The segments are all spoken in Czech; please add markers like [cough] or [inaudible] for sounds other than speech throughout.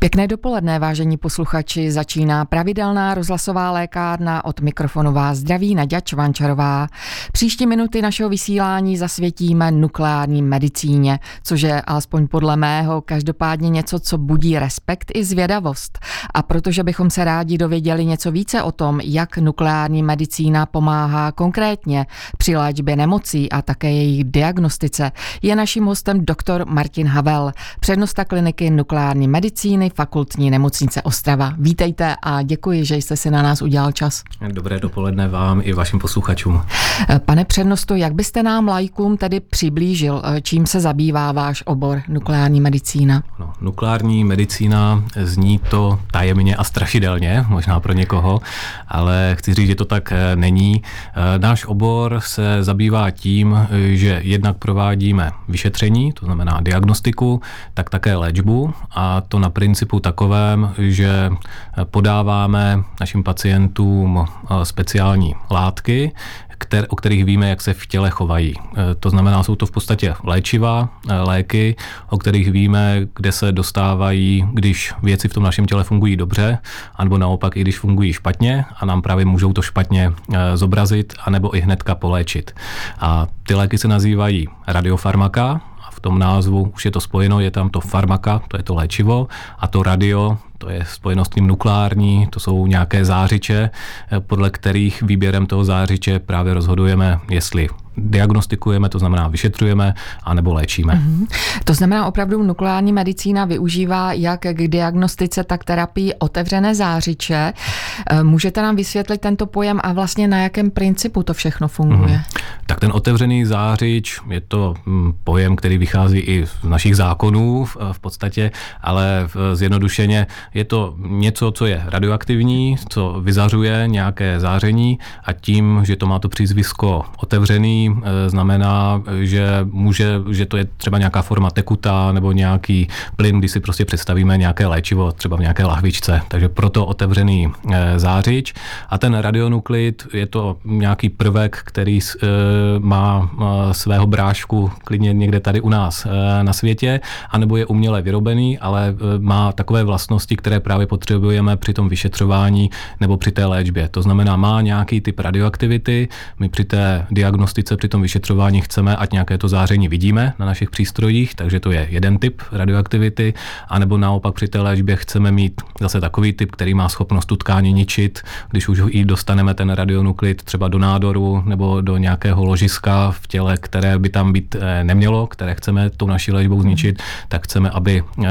Pěkné dopoledne, vážení posluchači, začíná pravidelná rozhlasová lékárna od mikrofonu vás zdraví Nadia Čvančarová. Příští minuty našeho vysílání zasvětíme nukleární medicíně, což je alespoň podle mého každopádně něco, co budí respekt i zvědavost. A protože bychom se rádi dověděli něco více o tom, jak nukleární medicína pomáhá konkrétně při léčbě nemocí a také jejich diagnostice, je naším hostem doktor Martin Havel, přednosta kliniky nukleární medicíny fakultní nemocnice Ostrava. Vítejte a děkuji, že jste si na nás udělal čas. Dobré dopoledne vám i vašim posluchačům. Pane přednosto, jak byste nám lajkům tedy přiblížil, čím se zabývá váš obor nukleární medicína? No, nukleární medicína zní to tajemně a strašidelně, možná pro někoho, ale chci říct, že to tak eh, není. Eh, náš obor se zabývá tím, že jednak provádíme vyšetření, to znamená diagnostiku, tak také léčbu a to na principu takovém, že podáváme našim pacientům eh, speciální látky, kter, o kterých víme, jak se v těle chovají. Eh, to znamená, jsou to v podstatě léčiva, eh, léky, o kterých víme, kde se dostávají, když věci v tom našem těle fungují dobře, anebo naopak i když fungují špatně a nám právě můžou to špatně zobrazit, anebo i hnedka poléčit. A ty léky se nazývají radiofarmaka v tom názvu už je to spojeno, je tam to farmaka, to je to léčivo, a to radio, to je spojeno s tím nukleární, to jsou nějaké zářiče, eh, podle kterých výběrem toho zářiče právě rozhodujeme, jestli diagnostikujeme, to znamená vyšetřujeme, anebo léčíme. Mm-hmm. To znamená opravdu nukleární medicína využívá jak k diagnostice, tak terapii otevřené zářiče. Eh, můžete nám vysvětlit tento pojem a vlastně na jakém principu to všechno funguje? Mm-hmm. Tak ten otevřený zářič je to mm, pojem, který vychází i z našich zákonů v, v podstatě, ale zjednodušeně je to něco, co je radioaktivní, co vyzařuje nějaké záření a tím, že to má to přízvisko otevřený, Eh, znamená, že může, že to je třeba nějaká forma tekutá nebo nějaký plyn, kdy si prostě představíme nějaké léčivo třeba v nějaké lahvičce. Takže proto otevřený eh, zářič. A ten radionuklid je to nějaký prvek, který eh, má svého brášku klidně někde tady u nás na světě, anebo je uměle vyrobený, ale má takové vlastnosti, které právě potřebujeme při tom vyšetřování nebo při té léčbě. To znamená, má nějaký typ radioaktivity, my při té diagnostice při tom vyšetřování chceme, ať nějaké to záření vidíme na našich přístrojích, takže to je jeden typ radioaktivity, anebo naopak při té léčbě chceme mít zase takový typ, který má schopnost tu tkání ničit, když už i dostaneme ten radionuklid třeba do nádoru nebo do nějakého ložiska v těle, které by tam být eh, nemělo, které chceme tou naší léčbou zničit, tak chceme, aby eh,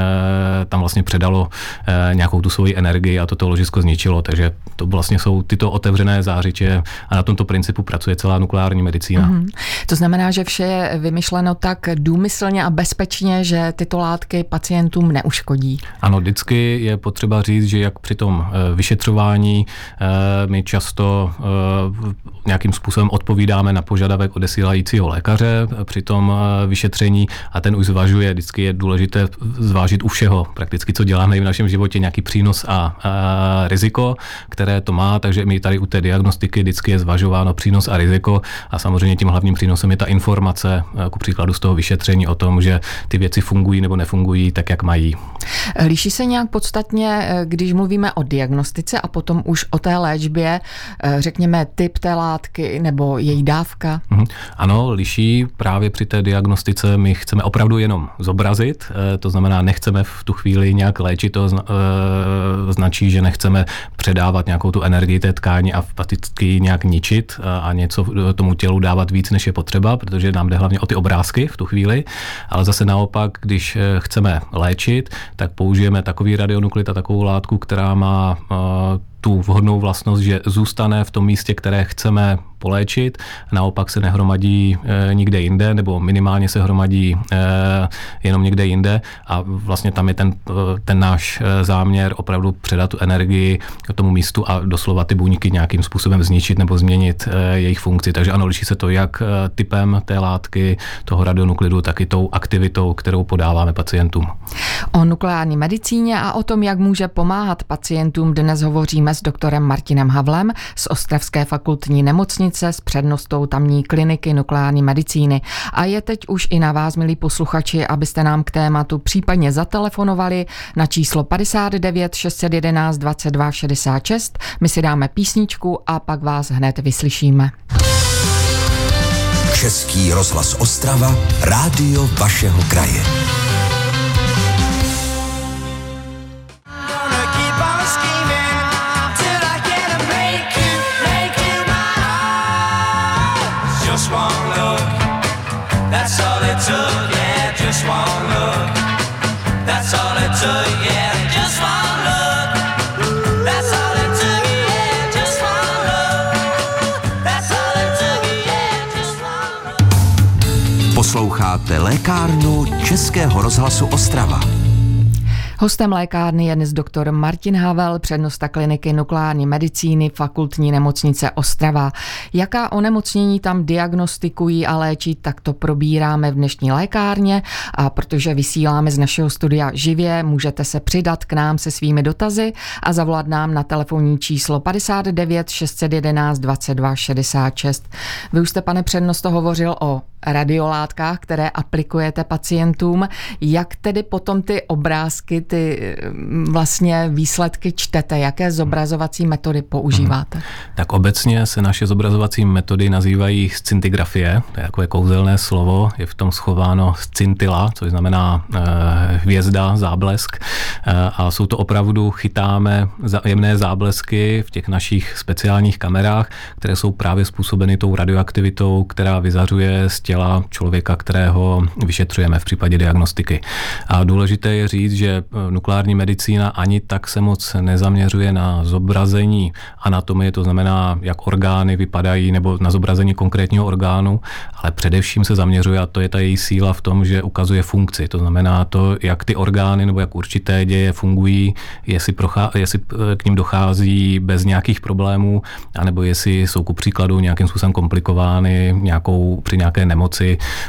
tam vlastně předalo eh, nějakou tu svoji energii a toto ložisko zničilo. Takže to vlastně jsou tyto otevřené zářiče a na tomto principu pracuje celá nukleární medicína. Mm-hmm. To znamená, že vše je vymyšleno tak důmyslně a bezpečně, že tyto látky pacientům neuškodí. Ano, vždycky je potřeba říct, že jak při tom eh, vyšetřování eh, my často eh, nějakým způsobem odpovídáme na požadavek odesílajícího lékaře při tom vyšetření a ten už zvažuje, vždycky je důležité zvážit u všeho, prakticky co děláme v našem životě, nějaký přínos a, a riziko, které to má, takže my tady u té diagnostiky vždycky je zvažováno přínos a riziko a samozřejmě tím hlavním přínosem je ta informace, jako příkladu z toho vyšetření o tom, že ty věci fungují nebo nefungují tak, jak mají. Líší se nějak podstatně, eh, když mluvíme o diagnostice a potom už o té léčbě, eh, řekněme typ té látky nebo její dávka? Mhm. Ano, liší. Právě při té diagnostice my chceme opravdu jenom zobrazit, eh, to znamená, nechceme v tu chvíli nějak léčit, to značí, že nechceme předávat nějakou tu energii té tkáni a fakticky nějak ničit a něco tomu tělu dávat víc, než je potřeba, protože nám jde hlavně o ty obrázky v tu chvíli, ale zase naopak, když eh, chceme léčit, tak použijeme takový radionuklid a takovou látku, která má eh, tu vhodnou vlastnost, že zůstane v tom místě, které chceme poléčit, naopak se nehromadí e, nikde jinde, nebo minimálně se hromadí e, jenom někde jinde a vlastně tam je ten, ten náš záměr opravdu předat tu energii k tomu místu a doslova ty buňky nějakým způsobem zničit nebo změnit e, jejich funkci. Takže ano, liší se to jak typem té látky, toho radionuklidu, tak i tou aktivitou, kterou podáváme pacientům. O nukleární medicíně a o tom, jak může pomáhat pacientům, dnes hovoříme hovoříme s doktorem Martinem Havlem z Ostravské fakultní nemocnice s přednostou tamní kliniky nukleární medicíny. A je teď už i na vás, milí posluchači, abyste nám k tématu případně zatelefonovali na číslo 59 611 22 66. My si dáme písničku a pak vás hned vyslyšíme. Český rozhlas Ostrava, rádio vašeho kraje. Posloucháte lékárnu Českého rozhlasu Ostrava. Hostem lékárny je dnes doktor Martin Havel, přednosta kliniky nukleární medicíny fakultní nemocnice Ostrava. Jaká onemocnění tam diagnostikují a léčí, tak to probíráme v dnešní lékárně a protože vysíláme z našeho studia živě, můžete se přidat k nám se svými dotazy a zavolat nám na telefonní číslo 59 611 22 66. Vy už jste, pane přednosto, hovořil o radiolátkách, které aplikujete pacientům. Jak tedy potom ty obrázky, ty mm, vlastně výsledky čtete? Jaké zobrazovací metody používáte? Tak obecně se naše zobrazovací metody nazývají scintigrafie, to je takové kouzelné slovo, je v tom schováno scintila, což znamená e, hvězda, záblesk e, a jsou to opravdu, chytáme jemné záblesky v těch našich speciálních kamerách, které jsou právě způsobeny tou radioaktivitou, která vyzařuje z těla člověka, kterého vyšetřujeme v případě diagnostiky. A důležité je říct, že eh, nukleární medicína ani tak se moc nezaměřuje na zobrazení anatomie, to znamená, jak orgány vypadají, nebo na zobrazení konkrétního orgánu, ale především se zaměřuje, a to je ta její síla v tom, že ukazuje funkci. To znamená to, jak ty orgány nebo jak určité děje fungují, jestli, prochá, jestli eh, k ním dochází bez nějakých problémů, anebo jestli jsou ku příkladu nějakým způsobem komplikovány nějakou, při nějaké nemoci.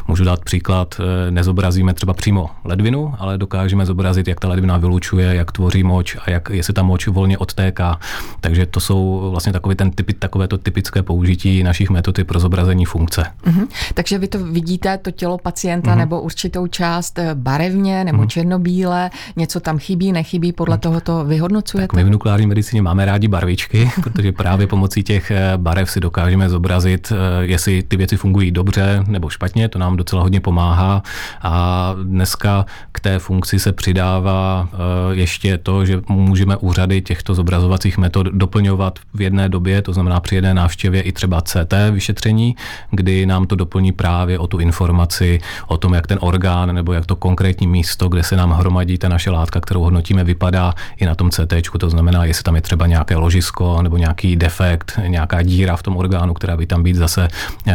Můžu dát příklad, eh, nezobrazíme třeba přímo ledvinu, ale dokážeme zobrazit, jak ta ledvina vylučuje, jak tvoří moč a jak, jestli ta moč volně odtéká. Takže to jsou vlastně takový ten typy, takovéto typické použití našich metody pro zobrazení funkce. Mm-hmm. Takže vy to vidíte, to tělo pacienta mm-hmm. nebo určitou část eh, barevně nebo mm-hmm. černobíle, něco tam chybí, nechybí, podle mm-hmm. toho to vyhodnocujete? Tak my v nukleární medicíně máme rádi barvičky, [laughs] protože právě pomocí těch eh, barev si dokážeme zobrazit, jestli ty věci fungují dobře nebo špatně, to nám docela hodně pomáhá. A dneska k té funkci se přidává eh, ještě to, že můžeme úřady těchto zobrazovacích metod doplňovat v jedné době, to znamená při jedné návštěvě i třeba CT vyšetření, kdy nám to doplní právě o tu informaci o tom, jak ten orgán nebo jak to konkrétní místo, kde se nám hromadí ta naše látka, kterou hodnotíme, vypadá i na tom CT, to znamená, jestli tam je třeba nějaké ložisko nebo nějaký defekt, nějaká díra v tom orgánu, která by tam být zase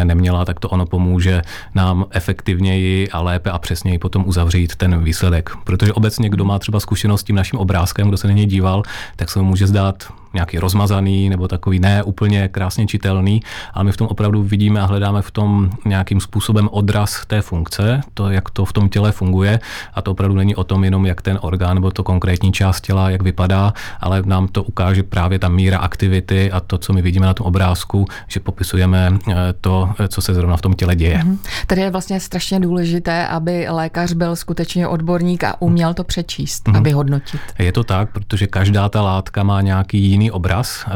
neměla, tak to ono pomůže pomůže nám efektivněji a lépe a přesněji potom uzavřít ten výsledek. Protože obecně, kdo má třeba zkušenost s tím naším obrázkem, kdo se na něj díval, tak se mu může zdát nějaký rozmazaný nebo takový ne úplně krásně čitelný, ale my v tom opravdu vidíme a hledáme v tom nějakým způsobem odraz té funkce, to, jak to v tom těle funguje a to opravdu není o tom jenom, jak ten orgán nebo to konkrétní část těla, jak vypadá, ale nám to ukáže právě ta míra aktivity a to, co my vidíme na tom obrázku, že popisujeme eh, to, co se zrovna v tom těle děje. Mm-hmm. Tady je vlastně strašně důležité, aby lékař byl skutečně odborník a uměl to přečíst mm-hmm. a vyhodnotit. Je to tak, protože každá ta látka má nějaký jiný jiný obraz eh,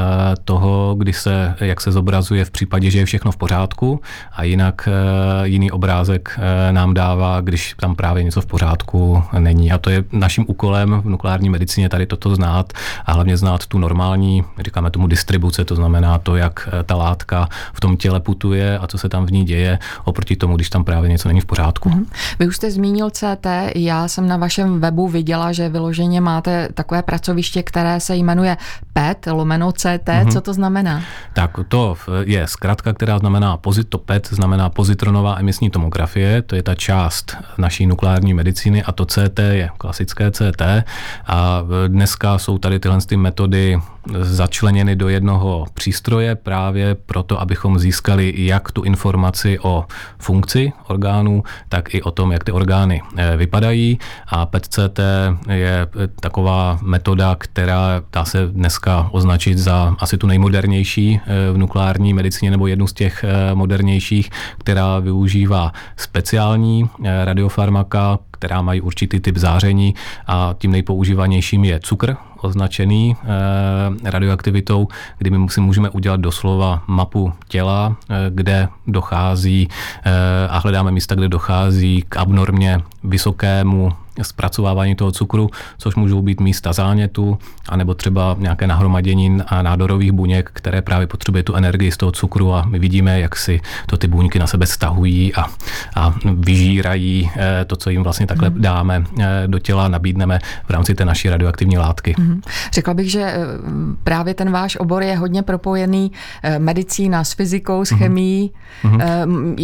toho, kdy se, jak se zobrazuje v případě, že je všechno v pořádku a jinak eh, jiný obrázek eh, nám dává, když tam právě něco v pořádku není. A to je naším úkolem v nukleární medicíně tady toto znát a hlavně znát tu normální, říkáme tomu distribuce, to znamená to, jak ta látka v tom těle putuje a co se tam v ní děje, oproti tomu, když tam právě něco není v pořádku. Mm-hmm. Vy už jste zmínil CT, já jsem na vašem webu viděla, že vyloženě máte takové pracoviště, které se jmenuje PET, PET lomeno CT, mm-hmm. co to znamená? Tak to je zkratka, která znamená pozito PET, znamená pozitronová emisní tomografie, to je ta část naší nukleární medicíny a to CT je klasické CT a dneska jsou tady tyhle ty metody začleněny do jednoho přístroje právě proto, abychom získali jak tu informaci o funkci orgánů, tak i o tom, jak ty orgány eh, vypadají. A PET-CT je taková metoda, která dá se dneska označit za asi tu nejmodernější v nukleární medicíně nebo jednu z těch modernějších, která využívá speciální radiofarmaka, která mají určitý typ záření a tím nejpoužívanějším je cukr, označený eh, radioaktivitou, kdy my si můžeme udělat doslova mapu těla, eh, kde dochází eh, a hledáme místa, kde dochází k abnormně vysokému zpracovávání toho cukru, což můžou být místa zánětu, anebo třeba nějaké nahromadění nádorových buněk, které právě potřebuje tu energii z toho cukru a my vidíme, jak si to ty buňky na sebe stahují a, a vyžírají to, co jim vlastně takhle mhm. dáme do těla, nabídneme v rámci té naší radioaktivní látky. Mm. Řekla bych, že eh, právě ten váš obor je hodně propojený eh, medicína s fyzikou, s mhm. chemií.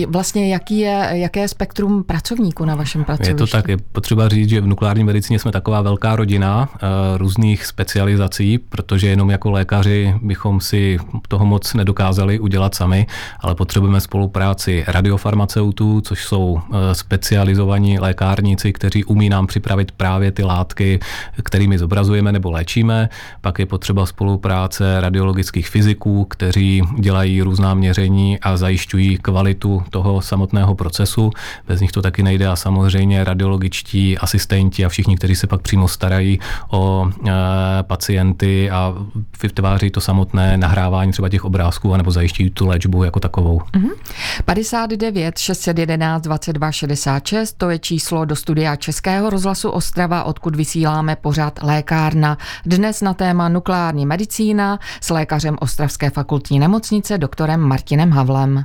Vlastně jaký je, jaké je spektrum pracovníků na vašem pracovišti? Je to tak, je potřeba říct, že v nukleární medicíně jsme taková velká rodina různých specializací, protože jenom jako lékaři bychom si toho moc nedokázali udělat sami, ale potřebujeme spolupráci radiofarmaceutů, což jsou specializovaní lékárníci, kteří umí nám připravit právě ty látky, kterými zobrazujeme nebo léčíme. Pak je potřeba spolupráce radiologických fyziků, kteří dělají různá měření a zajišťují kvalitu toho samotného procesu. Bez nich to taky nejde a samozřejmě radiologičtí asistenti a všichni, kteří se pak přímo starají o e, pacienty a vytváří to samotné nahrávání třeba těch obrázků anebo zajišťují tu léčbu jako takovou. Mm-hmm. 59 611 22 66 to je číslo do studia Českého rozhlasu Ostrava, odkud vysíláme pořád lékárna. Dnes na téma nukleární medicína s lékařem Ostravské fakultní nemocnice doktorem Martinem Havlem.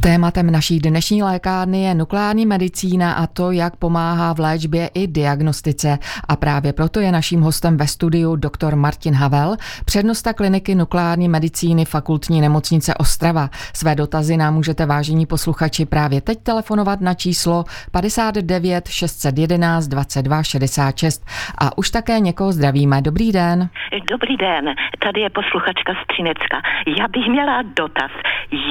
Tématem naší dnešní lékárny je nukleární medicína a to, jak pomáhá v léčbě i diagnostice. A právě proto je naším hostem ve studiu dr. Martin Havel, přednosta kliniky nukleární medicíny fakultní nemocnice Ostrava. Své dotazy nám můžete vážení posluchači právě teď telefonovat na číslo 59 611 22 66. A už také někoho zdravíme. Dobrý den. Dobrý den, tady je posluchačka Střinecka. Já bych měla dotaz,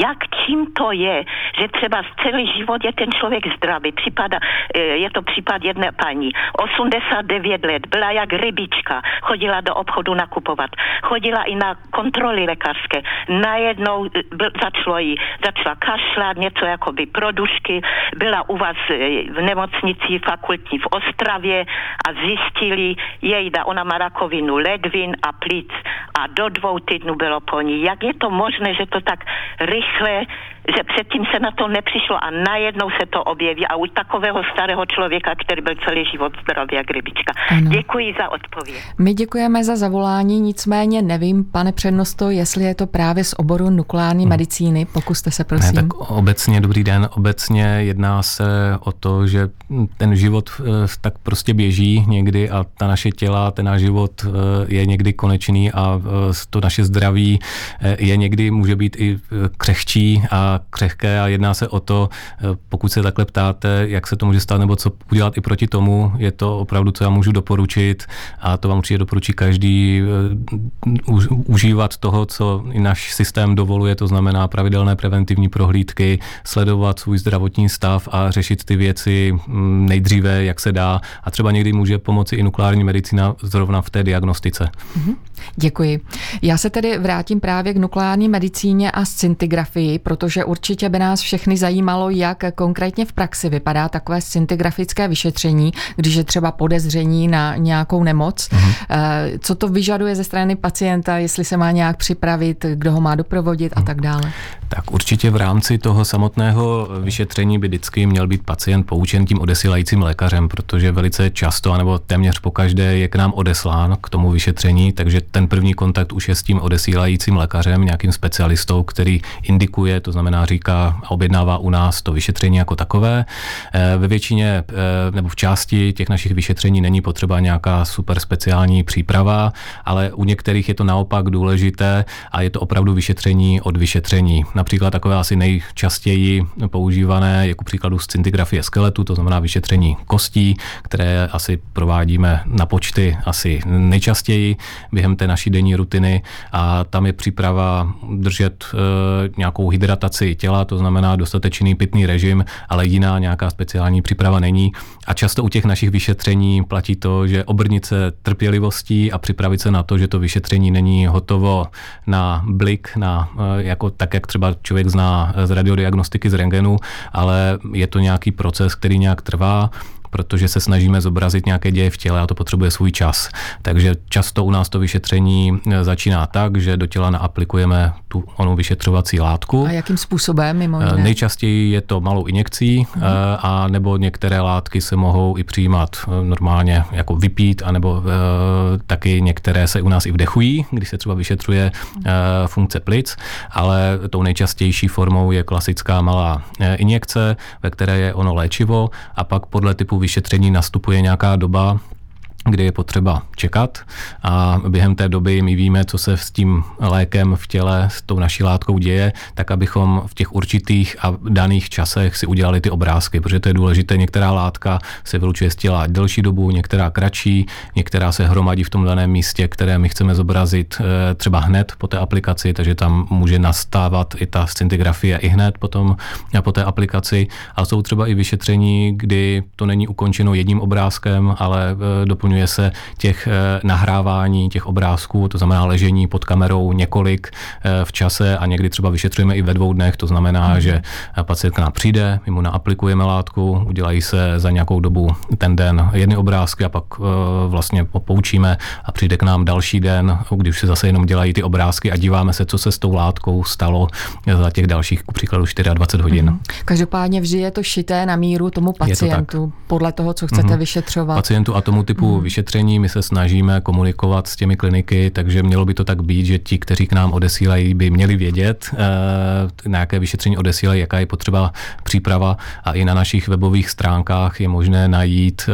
jak čím to je, že třeba celý život je ten člověk zdravý. Připada, eh, je to případ jedné paní. 89 let, byla jak rybička, chodila do obchodu nakupovat, chodila i na kontroly lékařské. Najednou eh, byl, začalo jí, začala kašlat, něco jako by produšky, byla u vás eh, v nemocnici fakultní v Ostravě a zjistili jejda, ona má rakovinu ledvin a plic a do dvou týdnů bylo po ní. Jak je to možné, že to tak rychle že předtím se na to nepřišlo a najednou se to objeví a u takového starého člověka, který byl celý život zdravý jak rybička. Ano. Děkuji za odpověď. My děkujeme za zavolání, nicméně nevím, pane přednosto, jestli je to právě z oboru nukleární hmm. medicíny. Pokuste se, prosím. Ne, tak obecně, dobrý den, obecně jedná se o to, že ten život eh, tak prostě běží někdy a ta naše těla, ten náš život eh, je někdy konečný a eh, to naše zdraví je někdy, může být i křehčí a křehké a jedná se o to, eh, pokud se takhle ptáte, jak se to může stát nebo co udělat i proti tomu, je to opravdu, co já můžu doporučit a to vám určitě doporučí každý uh, užívat toho, co i náš systém dovoluje, to znamená pravidelné preventivní prohlídky, sledovat svůj zdravotní stav a řešit ty věci mm, nejdříve, jak se dá a třeba někdy může pomoci i nukleární medicína zrovna v té diagnostice. Mm-hmm. Děkuji. Já se tedy vrátím právě k nukleární medicíně a scintigrafii, protože takže určitě by nás všechny zajímalo, jak konkrétně v praxi vypadá takové scintigrafické vyšetření, když je třeba podezření na nějakou nemoc. Mm-hmm. Co to vyžaduje ze strany pacienta, jestli se má nějak připravit, kdo ho má doprovodit a mhm. tak dále? Tak určitě v rámci toho samotného vyšetření by vždycky měl být pacient poučen tím odesílajícím lékařem, protože velice často, anebo téměř pokaždé je k nám odeslán k tomu vyšetření, takže ten první kontakt už je s tím odesílajícím lékařem, nějakým specialistou, který indikuje, to znamená říká a objednává u nás to vyšetření jako takové. Eh, ve většině eh, nebo v části těch našich vyšetření není potřeba nějaká super speciální příprava, ale u některých je to naopak důležité a je to opravdu vyšetření od vyšetření. Například takové asi nejčastěji používané, jako příkladu scintigrafie skeletu, to znamená vyšetření kostí, které asi provádíme na počty asi nejčastěji během té naší denní rutiny a tam je příprava držet e, nějakou hydrataci těla, to znamená dostatečný pitný režim, ale jiná nějaká speciální příprava není. A často u těch našich vyšetření platí to, že obrnit se trpělivostí a připravit se na to, že to vyšetření není hotovo na blik, na, e, jako tak, jak třeba člověk zná z radiodiagnostiky z rengenu, ale je to nějaký proces, který nějak trvá protože se snažíme zobrazit nějaké děje v těle a to potřebuje svůj čas. Takže často u nás to vyšetření e, začíná tak, že do těla naaplikujeme tu onu vyšetřovací látku. A jakým způsobem mimo e, jiné? Nejčastěji je to malou injekcí. E, a nebo některé látky se mohou i přijímat normálně jako vypít, anebo taky některé se u nás i vdechují, když se třeba vyšetřuje funkce plic, ale tou nejčastější formou je klasická malá injekce, ve které je ono léčivo a pak podle typu vyšetření nastupuje nějaká doba, kdy je potřeba čekat a během té doby my víme, co se s tím lékem v těle, s tou naší látkou děje, tak abychom v těch určitých a daných časech si udělali ty obrázky, protože to je důležité. Některá látka se vylučuje z těla delší dobu, některá kratší, některá se hromadí v tom daném místě, které my chceme zobrazit eh, třeba hned po té aplikaci, takže tam může nastávat i ta scintigrafie i hned potom po té aplikaci. A jsou třeba i vyšetření, kdy to není ukončeno jedním obrázkem, ale eh, doplňuje Zúčastňuje se těch eh, nahrávání těch obrázků, to znamená ležení pod kamerou několik eh, v čase a někdy třeba vyšetřujeme i ve dvou dnech, to znamená, mm. že pacient k nám přijde, my mu naaplikujeme látku, udělají se za nějakou dobu ten den jedny obrázky a pak eh, vlastně poučíme a přijde k nám další den, když se zase jenom dělají ty obrázky a díváme se, co se s tou látkou stalo za těch dalších, ku příkladu 24 hodin. Mm. Každopádně vždy je to šité na míru tomu pacientu, to podle toho, co chcete mm. vyšetřovat. Pacientu a tomu typu mm vyšetření, my se snažíme komunikovat s těmi kliniky, takže mělo by to tak být, že ti, kteří k nám odesílají, by měli vědět, eh, na jaké vyšetření odesílají, jaká je potřeba příprava a i na našich webových stránkách je možné najít eh,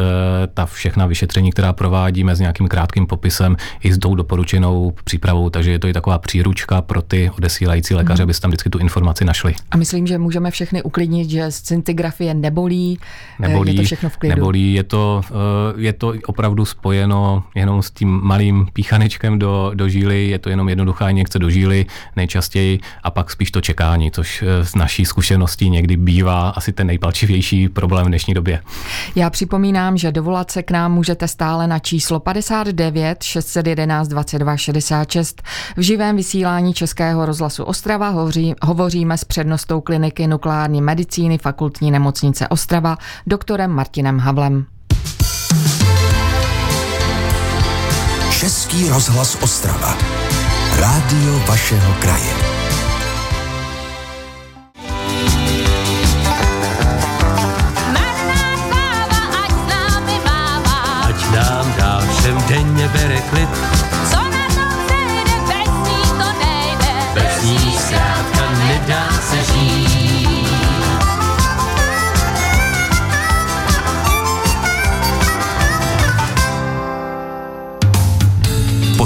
ta všechna vyšetření, která provádíme s nějakým krátkým popisem i s tou doporučenou přípravou, takže je to i taková příručka pro ty odesílající lékaře, hmm. aby tam vždycky tu informaci našli. A myslím, že můžeme všechny uklidnit, že scintigrafie nebolí, nebolí je to všechno v klidu. Nebolí, je to, je to opravdu opravdu spojeno jenom s tím malým píchanečkem do, do žíly, je to jenom jednoduchá injekce do žíly nejčastěji a pak spíš to čekání, což eh, z naší zkušeností někdy bývá asi ten nejpalčivější problém v dnešní době. Já připomínám, že dovolat se k nám můžete stále na číslo 59 611 22 66. V živém vysílání Českého rozhlasu Ostrava hovoří, hovoříme s přednostou kliniky nukleární medicíny fakultní nemocnice Ostrava, doktorem Martinem Havlem. Český rozhlas Ostrava. Rádio vašeho kraje. Ať nám dál všem denně bere klid.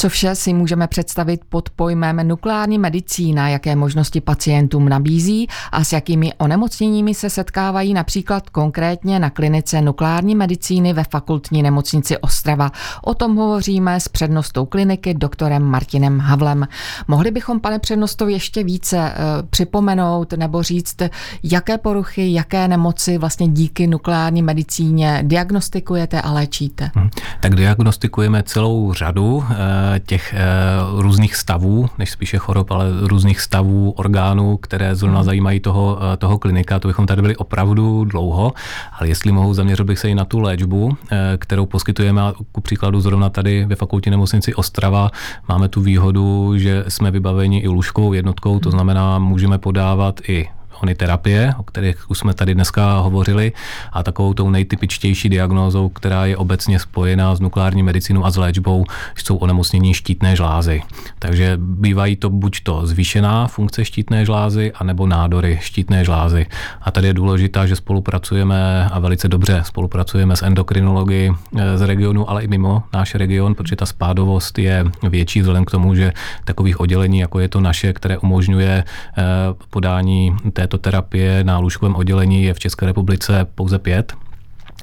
Co vše si můžeme představit pod pojmem nukleární medicína, jaké možnosti pacientům nabízí a s jakými onemocněními se setkávají například konkrétně na klinice nukleární medicíny ve fakultní nemocnici Ostrava. O tom hovoříme s přednostou kliniky doktorem Martinem Havlem. Mohli bychom, pane přednosto, ještě více uh, připomenout nebo říct, jaké poruchy, jaké nemoci vlastně díky nukleární medicíně diagnostikujete a léčíte? Hmm. Tak diagnostikujeme celou řadu uh, těch různých stavů, než spíše chorob, ale různých stavů orgánů, které zrovna zajímají toho, toho klinika. To bychom tady byli opravdu dlouho, ale jestli mohu, zaměřil bych se i na tu léčbu, kterou poskytujeme. Ku příkladu zrovna tady ve fakultní nemocnici Ostrava máme tu výhodu, že jsme vybaveni i lůžkovou jednotkou, to znamená, můžeme podávat i ony terapie, o kterých už jsme tady dneska hovořili, a takovou tou nejtypičtější diagnózou, která je obecně spojená s nukleární medicínou a s léčbou, jsou onemocnění štítné žlázy. Takže bývají to buď to zvýšená funkce štítné žlázy, anebo nádory štítné žlázy. A tady je důležité, že spolupracujeme a velice dobře spolupracujeme s endokrinology eh, z regionu, ale i mimo náš region, protože ta spádovost je větší vzhledem k tomu, že takových oddělení, jako je to naše, které umožňuje eh, podání té této terapie na lůžkovém oddělení je v České republice pouze pět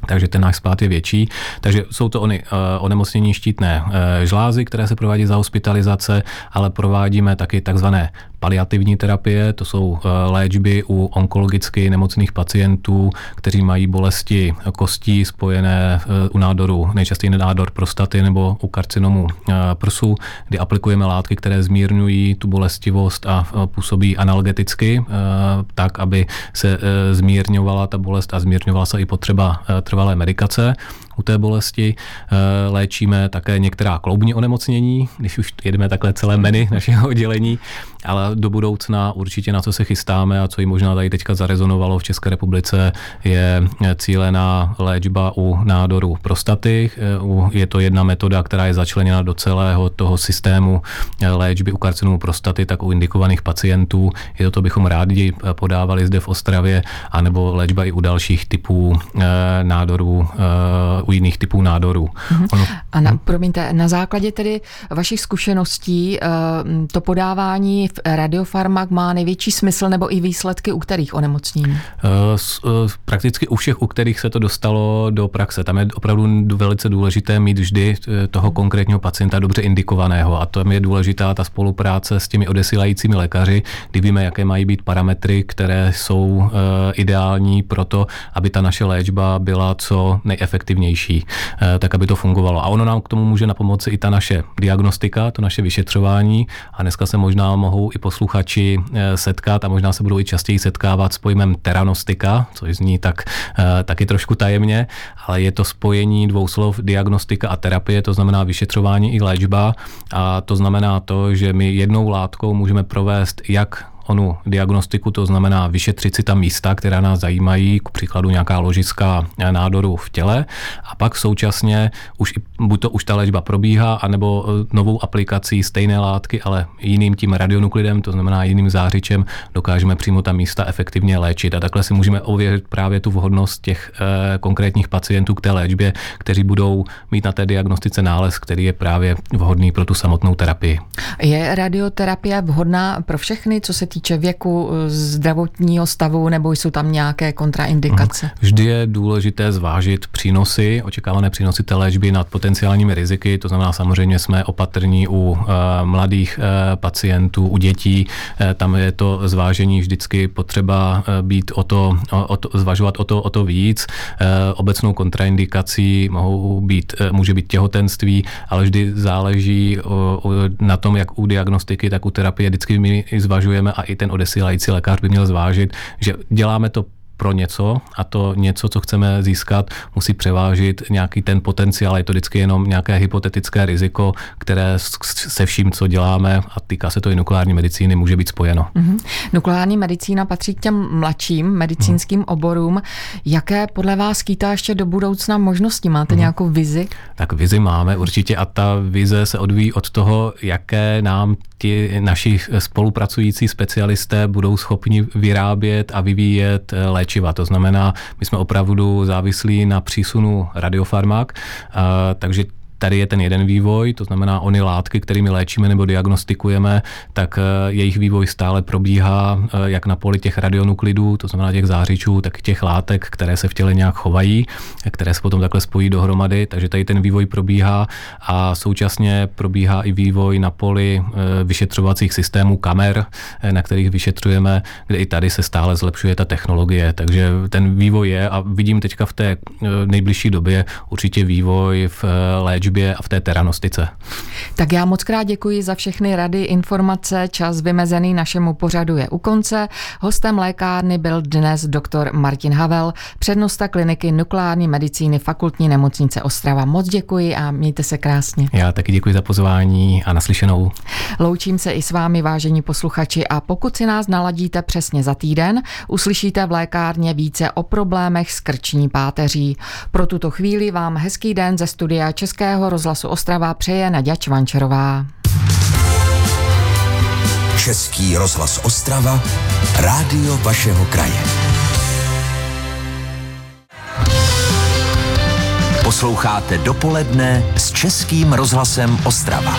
takže ten náš spát je větší. Takže jsou to ony uh, onemocnění štítné uh, žlázy, které se provádí za hospitalizace, ale provádíme taky takzvané paliativní terapie, to jsou eh, léčby u onkologicky nemocných pacientů, kteří mají bolesti kostí spojené eh, u nádoru, nejčastěji nádor prostaty nebo u karcinomu eh, prsu, kdy aplikujeme látky, které zmírňují tu bolestivost a působí analgeticky, tak, aby se zmírňovala ta bolest a zmírňovala se i potřeba trvalé medikace u té bolesti. Léčíme také některá kloubní onemocnění, když už jedeme takhle celé meny našeho oddělení, ale do budoucna určitě na co se chystáme a co i možná tady teďka zarezonovalo v České republice, je cílená léčba u nádoru prostaty. Je to jedna metoda, která je začleněna do celého toho systému léčby u karcinomu prostaty, tak u indikovaných pacientů. Je to, to bychom rádi podávali zde v Ostravě, anebo léčba i u dalších typů eh, nádorů, eh, u jiných typů nádorů. Mm-hmm. Ono, a na, promiňte, na základě tedy vašich zkušeností eh, to podávání v radiofarmak má největší smysl nebo i výsledky u kterých onemocnění? Eh, eh, prakticky u všech, u kterých se to dostalo do praxe. Tam je opravdu velice důležité mít vždy toho konkrétního pacienta dobře indikovaného a to je důležitá ta spolupráce s těmi odesílajícími lékaři, kdy víme, jaké mají být parametry, které jsou ideální pro to, aby ta naše léčba byla co nejefektivnější, tak aby to fungovalo. A ono nám k tomu může na pomoci i ta naše diagnostika, to naše vyšetřování a dneska se možná mohou i posluchači eh, setkat a možná se budou i častěji setkávat s pojmem teranostika, což zní tak eh, taky trošku tajemně, ale je to spojení dvou slov diagnostika a terapie, to znamená vyšetřování i léčba a to znamená to, že my jednou látkou můžeme provést jak onu diagnostiku, to znamená vyšetřit si ta místa, která nás zajímají, k příkladu nějaká ložiska nádoru v těle a pak současně už buď to už ta léčba probíhá, anebo e, novou aplikací stejné látky, ale jiným tím radionuklidem, to znamená jiným zářičem, dokážeme přímo ta místa efektivně léčit. A takhle si můžeme ověřit právě tu vhodnost těch e, konkrétních pacientů k té léčbě, kteří budou mít na té diagnostice nález, který je právě vhodný pro tu samotnou terapii. Je radioterapie vhodná pro všechny, co se týče věku, eh, zdravotního stavu, nebo jsou tam nějaké kontraindikace? Vždy je důležité zvážit přínosy, očekávané přínosy té léčby nad potenciálními riziky, to znamená samozřejmě jsme opatrní u uh, mladých uh, pacientů, u dětí, tam je to zvážení vždycky potřeba být o to, o, to, zvažovat o to, o to víc. Obecnou kontraindikací mohou být, může být těhotenství, ale vždy záleží na tom, jak u diagnostiky, tak u terapie vždycky my zvažujeme a i ten odesílající lékař by měl zvážit, že děláme to pro něco a to něco, co chceme získat, musí převážit nějaký ten potenciál. Je to vždycky jenom nějaké hypotetické riziko, které se vším, co děláme a týká se to i nukleární medicíny, může být spojeno. Mm-hmm. Nukleární medicína patří k těm mladším medicínským mm. oborům. Jaké podle vás skýtá ještě do budoucna možnosti? Máte mm. nějakou vizi? Tak vizi máme určitě a ta vize se odvíjí od toho, jaké nám ti naši spolupracující specialisté budou schopni vyrábět a vyvíjet léčiva. To znamená, my jsme opravdu závislí na přísunu radiofarmak, takže Tady je ten jeden vývoj, to znamená ony látky, kterými léčíme nebo diagnostikujeme, tak eh, jejich vývoj stále probíhá eh, jak na poli těch radionuklidů, to znamená těch zářičů, tak těch látek, které se v těle nějak chovají, které se potom takhle spojí dohromady, takže tady ten vývoj probíhá a současně probíhá i vývoj na poli eh, vyšetřovacích systémů kamer, na kterých vyšetřujeme, kde i tady se stále zlepšuje ta technologie, takže ten vývoj je a vidím teďka v té nejbližší době určitě vývoj v léčbě léčbě a v té teranostice. Tak já moc krát děkuji za všechny rady, informace. Čas vymezený našemu pořadu je u konce. Hostem lékárny byl dnes doktor Martin Havel, přednosta kliniky nukleární medicíny fakultní nemocnice Ostrava. Moc děkuji a mějte se krásně. Já taky děkuji za pozvání a naslyšenou. Loučím se i s vámi, vážení posluchači, a pokud si nás naladíte přesně za týden, uslyšíte v lékárně více o problémech s krční páteří. Pro tuto chvíli vám hezký den ze studia Českého rozhlasu Ostrava přeje Naděja Čvančerová. Český rozhlas Ostrava, rádio vašeho kraje. Posloucháte dopoledne s Českým rozhlasem Ostrava.